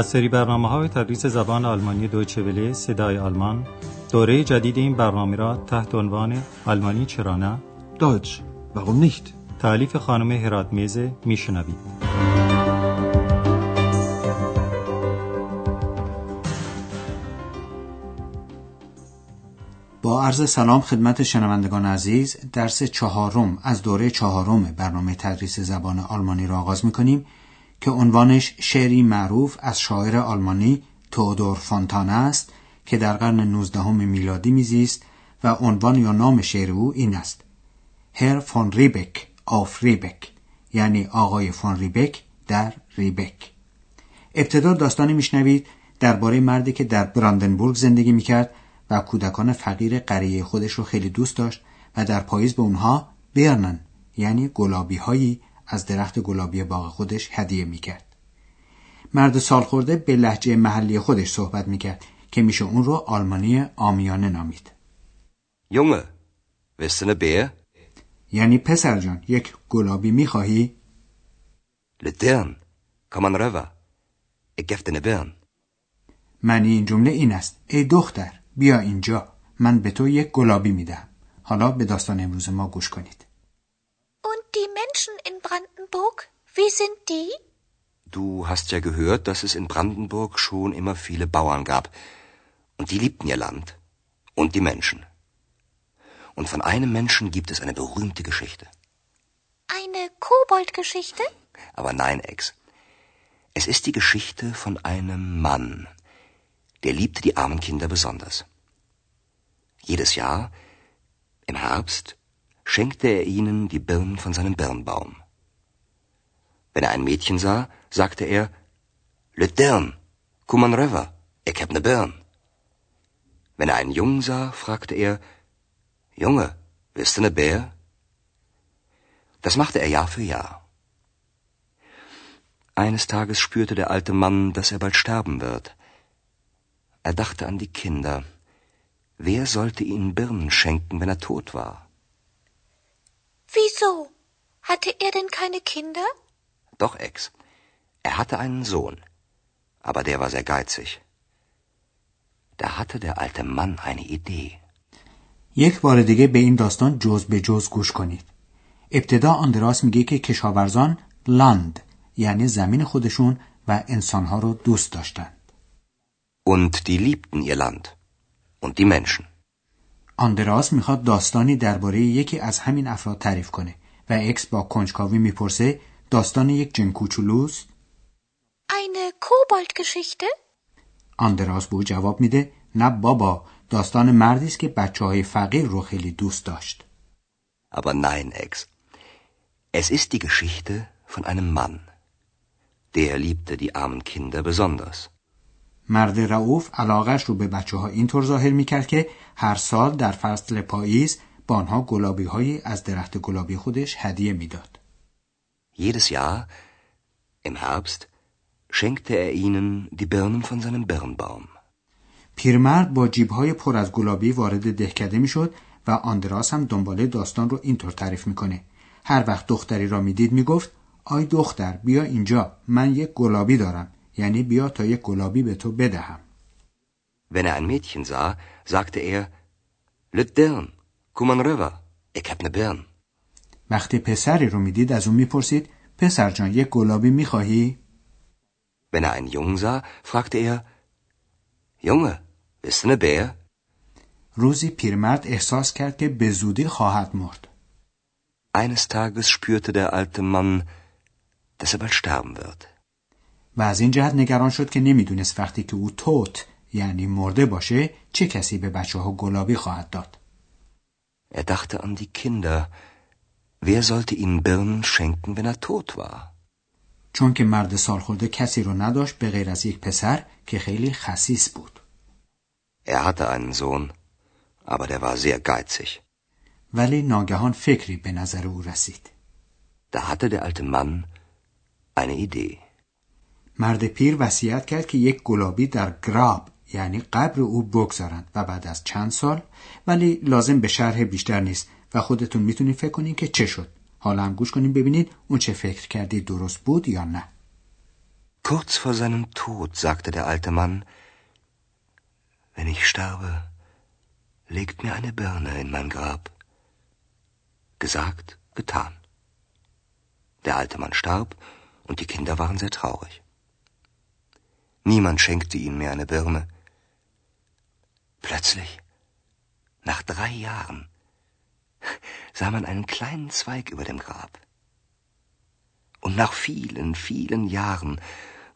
از سری برنامه های تدریس زبان آلمانی دویچه صدای آلمان دوره جدید این برنامه را تحت عنوان آلمانی چرا نه؟ Deutsch, warum nicht? تعلیف خانم هرات میزه میشنوید. با عرض سلام خدمت شنوندگان عزیز درس چهارم از دوره چهارم برنامه تدریس زبان آلمانی را آغاز می کنیم که عنوانش شعری معروف از شاعر آلمانی تئودور فونتانه است که در قرن 19 میلادی میزیست و عنوان یا نام شعر او این است. Herr von Ribbeck auf Ribbeck یعنی آقای فون ریبک در ریبک. ابتدا داستانی میشنوید درباره مردی که در براندنبورگ زندگی می‌کرد و کودکان فقیر قریه خودش رو خیلی دوست داشت و در پاییز به اونها بیرنن یعنی گلابی هایی از درخت گلابی باغ خودش هدیه می‌کرد. مرد سالخورده به لحجه محلی خودش صحبت می‌کرد که میشه اون رو آلمانی آمیانه نامید. Willst du eine یعنی پسر جان یک گلابی می‌خواهی؟ لدرن کمان روا. اگفت برن معنی این جمله این است. ای دختر بیا اینجا. من به تو یک گلابی میدم حالا به داستان امروز ما گوش کنید. Die Menschen in Brandenburg, wie sind die? Du hast ja gehört, dass es in Brandenburg schon immer viele Bauern gab. Und die liebten ihr Land. Und die Menschen. Und von einem Menschen gibt es eine berühmte Geschichte. Eine Koboldgeschichte? Aber nein, Ex. Es ist die Geschichte von einem Mann, der liebte die armen Kinder besonders. Jedes Jahr, im Herbst, schenkte er ihnen die Birnen von seinem Birnbaum. Wenn er ein Mädchen sah, sagte er, Lüt Dirn, komm an rüber, ich hab ne Birn. Wenn er einen Jungen sah, fragte er, Junge, willst du ne Bär? Das machte er Jahr für Jahr. Eines Tages spürte der alte Mann, dass er bald sterben wird. Er dachte an die Kinder. Wer sollte ihnen Birnen schenken, wenn er tot war? Wieso? Hatte er denn keine Kinder? Doch, Ex. Er hatte einen Sohn. Aber der war sehr geizig. Da hatte der alte Mann eine Idee. یک بار دیگه به این داستان جز به جز گوش کنید. ابتدا آندراس میگه که کشاورزان لاند یعنی زمین خودشون و انسانها رو دوست داشتند. Und die liebten ihr Land. Und die Menschen. آندراس می‌خواد داستانی درباره یکی از همین افراد تعریف کنه و اکس با کنجکاوی می‌پرسه داستان یک جن کوچولوست؟ Eine Koboldgeschichte? آندراس به او جواب میده نه بابا داستان مردی است که بچه های فقیر رو خیلی دوست داشت. Aber nein, Ex. Es ist die Geschichte von einem Mann. Der liebte die armen Kinder besonders. مرد رعوف علاقش رو به بچه ها اینطور ظاهر می‌کرد که هر سال در فصل پاییز با آنها گلابی هایی از درخت گلابی خودش هدیه می‌داد. Jedes Jahr, im Herbst, schenkte er ihnen die Birnen von seinem Birnbaum. پیرمرد با جیبهای پر از گلابی وارد دهکده می‌شد و آندراس هم دنباله داستان رو اینطور تعریف می‌کنه. هر وقت دختری را می‌دید می‌گفت آی دختر بیا اینجا من یک گلابی دارم یعنی بیا تا یک گلابی به تو بدهم. Wenn er ein Mädchen sah, sagte er, Lüt Dirn, komm an rüber, ich hab ne Birn. وقتی پسری رو می‌دید از اون می‌پرسید پسر جان یک گلابی می‌خواهی؟ Wenn er einen Jungen sah, fragte er, Junge, bist du ne Bär? روزی پیرمرد احساس کرد که به زودی خواهد مرد. Eines Tages spürte der alte Mann, dass er bald sterben wird. و از این جهت نگران شد که نمی‌دونست وقتی که او توت یعنی مرده باشه چه کسی به بچه ها گلابی خواهد داد. Er dachte an die Kinder. Wer sollte ihnen Birnen schenken, wenn er tot war? چون که مرد سالخورده کسی رو نداشت به غیر از یک پسر که خیلی خسیس بود. Er hatte einen Sohn, aber der war sehr geizig. ولی ناگهان فکری به نظر او رسید. Da hatte der alte Mann eine Idee. مرد پیر وصیت کرد که یک گلابی در گراب یعنی قبر او بگذارند و بعد از چند سال ولی لازم به شرح بیشتر نیست و خودتون می‌تونید فکر کنین که چه شد حالا هم گوش کنیم ببینید اون چه فکر کردی درست بود یا نه Kurz vor seinem Tod sagte der alte Mann, wenn ich sterbe, legt mir eine Birne in mein Grab. Gesagt, getan. Der alte Mann starb und die Kinder waren sehr traurig. Niemand schenkte ihnen mehr eine Birne. Plötzlich, nach drei Jahren, sah man einen kleinen Zweig über dem Grab. Und nach vielen, vielen Jahren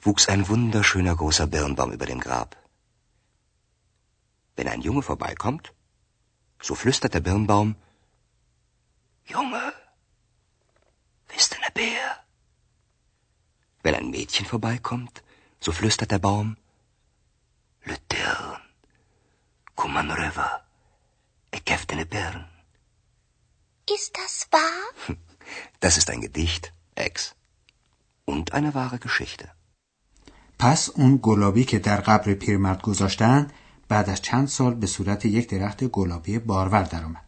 wuchs ein wunderschöner großer Birnbaum über dem Grab. Wenn ein Junge vorbeikommt, so flüstert der Birnbaum, Junge, bist du ne Bär? Wenn ein Mädchen vorbeikommt, so flüstert der Baum, Le Tern, Kuman River, ich gef ne Bären. Ist das wahr? Das ist ein Gedicht, Ex. Und eine wahre Geschichte. پس اون گلابی که در قبر پیرمرد گذاشتن بعد از چند سال به صورت یک درخت گلابی بارور درآمد.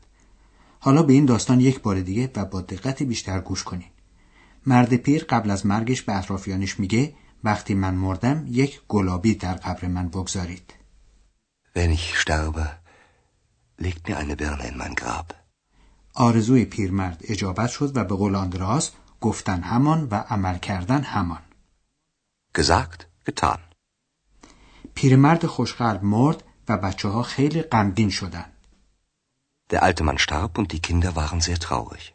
حالا به این داستان یک بار دیگه و با دقت بیشتر گوش کنین. مرد پیر قبل از مرگش به اطرافیانش میگه وقتی من مردم یک گلابی در قبر من بگذارید. Wenn ich sterbe, legt mir eine Birne in mein Grab. آرزوی پیرمرد اجابت شد و به قول آندراس گفتن همان و عمل کردن همان. Gesagt, getan. پیرمرد خوشقلب مرد و بچه ها خیلی غمگین شدند. Der alte Mann starb und die Kinder waren sehr traurig.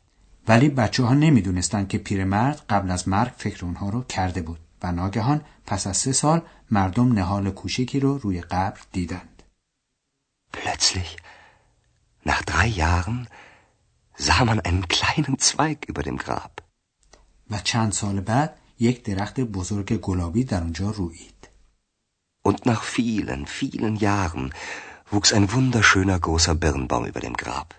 ولی بچه ها نمی‌دونستند که پیرمرد قبل از مرگ فکر اونها رو کرده بود و ناگهان پس از سه سال مردم نهال کوچکی رو روی قبر دیدند. Plötzlich, nach drei Jahren, sah man einen kleinen Zweig über dem Grab. و چند سال بعد یک درخت بزرگ گلابی در اونجا رویید. Und nach vielen, vielen Jahren wuchs ein wunderschöner großer Birnbaum über dem Grab.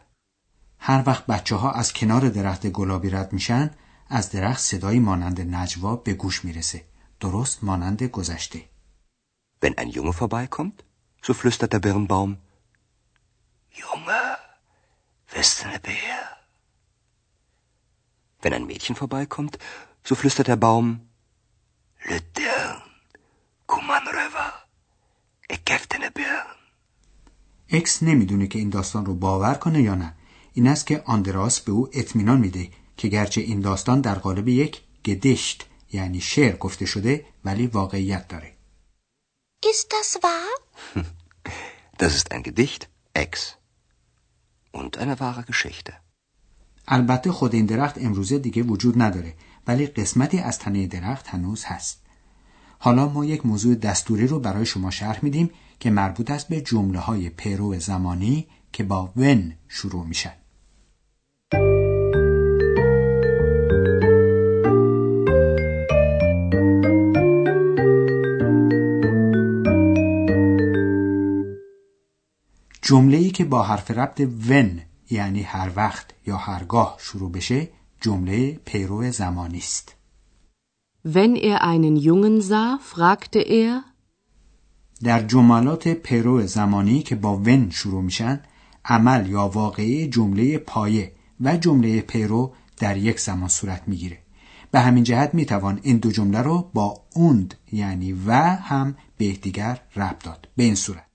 هر وقت بچه ها از کنار درخت گلابی رد میشن از درخت صدایی مانند نجوا به گوش می‌رسه. درست مانند گذشته. Wenn ein Junge vorbeikommt, so flüstert der Birnbaum, Junge, bist du ne Bär? Wenn ein Mädchen vorbeikommt, so flüstert der Baum, Le Dirn, Kuman dir ne Birn. اکس نمی‌دونه که این داستان رو باور کنه یا نه. این است که آندراس به او اطمینان میده که گرچه این داستان در قالب یک گدشت یعنی شعر گفته شده ولی واقعیت داره. Ist das wahr? Das ist ein Gedicht, Ex. Und eine wahre Geschichte. البته خود این درخت امروزه دیگه وجود نداره ولی قسمتی از تنه درخت هنوز هست. حالا ما یک موضوع دستوری رو برای شما شرح میدیم که مربوط است به جمله های پیرو زمانی که با ون شروع میشن. جمله ای که با حرف ربط ون یعنی هر وقت یا هرگاه شروع بشه جمله پیرو زمانی است. Wenn er einen Jungen sah, fragte er, در جملات پیرو زمانی که با ون شروع میشن عمل یا واقعه جمله پایه و جمله پیرو در یک زمان صورت می‌گیره. به همین جهت می‌توان این دو جمله رو با اوند یعنی و هم به یکدیگر ربط داد. به این صورت.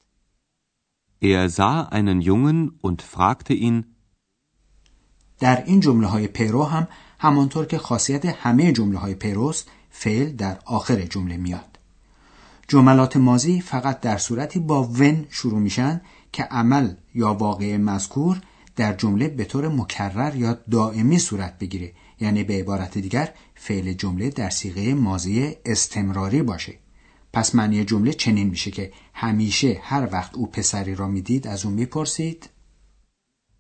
Er sah einen Jungen und fragte ihn, در این جمله های پیرو هم همانطور که خاصیت همه جمله های پیروست فعل در آخر جمله میاد. جملات مازی فقط در صورتی با ون شروع میشن که عمل یا واقع مذکور در جمله به طور مکرر یا دائمی صورت بگیره. یعنی به عبارت دیگر فعل جمله در سیغه ماضی استمراری باشه. پس معنی جمله چنین میشه که همیشه هر وقت او پسری را می‌دید از اون می‌پرسید.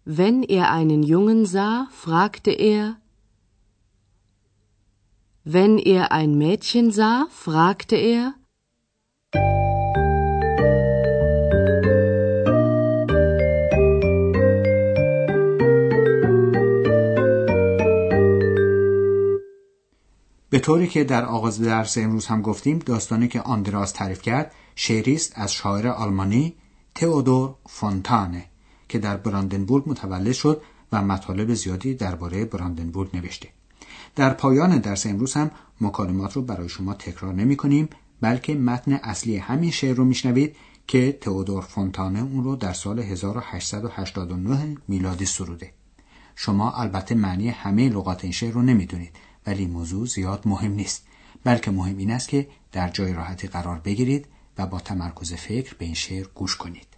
Wenn er einen Jungen sah, fragte er, wenn er ein Mädchen sah, fragte er, به طوری که در آغاز درس امروز هم گفتیم داستانی که آندراس تعریف کرد شعری است از شاعر آلمانی تئودور فونتانه که در براندنبورگ متولد شد و مطالب زیادی درباره براندنبورگ نوشته در پایان درس امروز هم مکالمات رو برای شما تکرار نمی کنیم بلکه متن اصلی همین شعر رو میشنوید که تئودور فونتانه اون رو در سال 1889 میلادی سروده. شما البته معنی همه لغات این شعر رو نمی‌دونید ولی موضوع زیاد مهم نیست بلکه مهم این است که در جای راحتی قرار بگیرید و با تمرکز فکر به این شعر گوش کنید.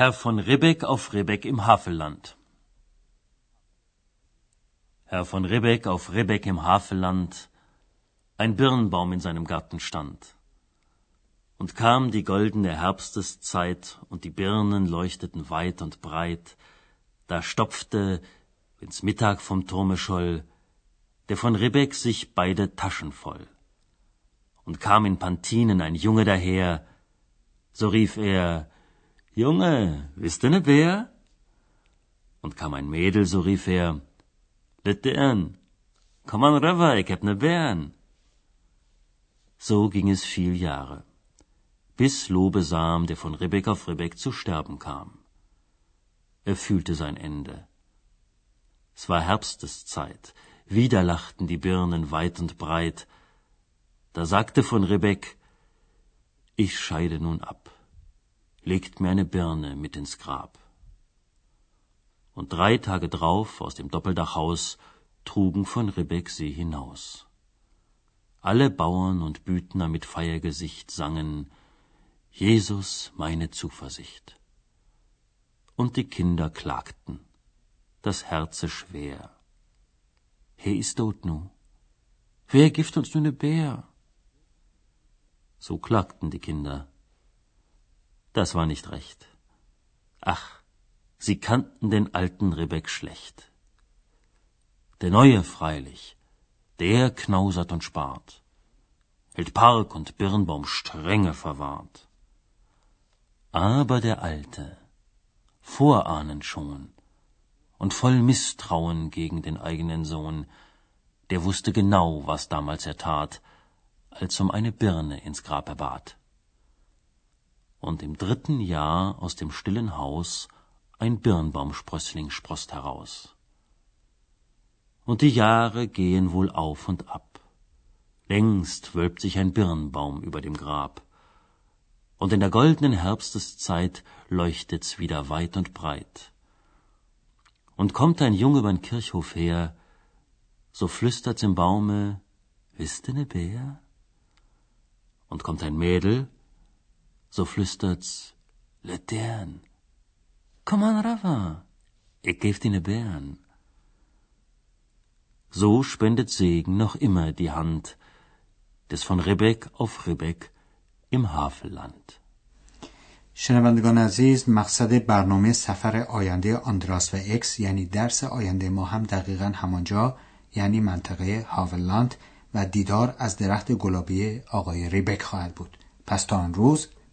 Herr von Ribbeck auf Ribbeck im Havelland. Herr von Ribbeck auf Ribbeck im Havelland, ein Birnbaum in seinem Garten stand. Und kam die goldene Herbsteszeit, und die Birnen leuchteten weit und breit, da stopfte, wenn's Mittag vom Turme scholl, der von Ribbeck sich beide Taschen voll. Und kam in Pantinen ein Junge daher, so rief er, Junge, bist du ne Bär? Und kam ein Mädel, so rief er, Litern, komm an rüber, ich hab ne Bären. So ging es viel Jahre, bis Lobesam, der von Ribbeck auf Ribbeck zu sterben kam. Er fühlte sein Ende. Es war Herbsteszeit, wieder lachten die Birnen weit und breit. Da sagte von Ribbeck, ich scheide nun ab legt mir eine Birne mit ins Grab. Und drei Tage drauf aus dem Doppeldachhaus trugen von Ribbeck sie hinaus. Alle Bauern und Büthner mit Feiergesicht sangen Jesus meine Zuversicht. Und die Kinder klagten, das Herze schwer. He ist tot nu. Wer gift uns nu ne Bär? So klagten die Kinder das war nicht recht. Ach, sie kannten den alten Ribbeck schlecht. Der Neue freilich, der knausert und spart, hält Park und Birnbaum strenge verwahrt. Aber der Alte, vorahnend schon und voll Misstrauen gegen den eigenen Sohn, der wusste genau, was damals er tat, als um eine Birne ins Grab er bat und im dritten Jahr aus dem stillen Haus ein Birnbaumsprössling sproßt heraus. Und die Jahre gehen wohl auf und ab. Längst wölbt sich ein Birnbaum über dem Grab. Und in der goldenen Herbsteszeit leuchtet's wieder weit und breit. Und kommt ein Junge übern Kirchhof her, so flüstert's im Baume, wisst ne Bär? Und kommt ein Mädel, so flüstert's Latern. Komm an, Rafa, ich geb dir ne Bären. So spendet Segen noch immer die Hand des von Ribbeck auf Ribbeck im Havelland. شنوندگان عزیز مقصد برنامه سفر آینده آندراس و اکس یعنی درس آینده ما هم دقیقا همانجا یعنی منطقه هاولند و دیدار از درخت گلابی آقای ریبک خواهد بود پس تا آن روز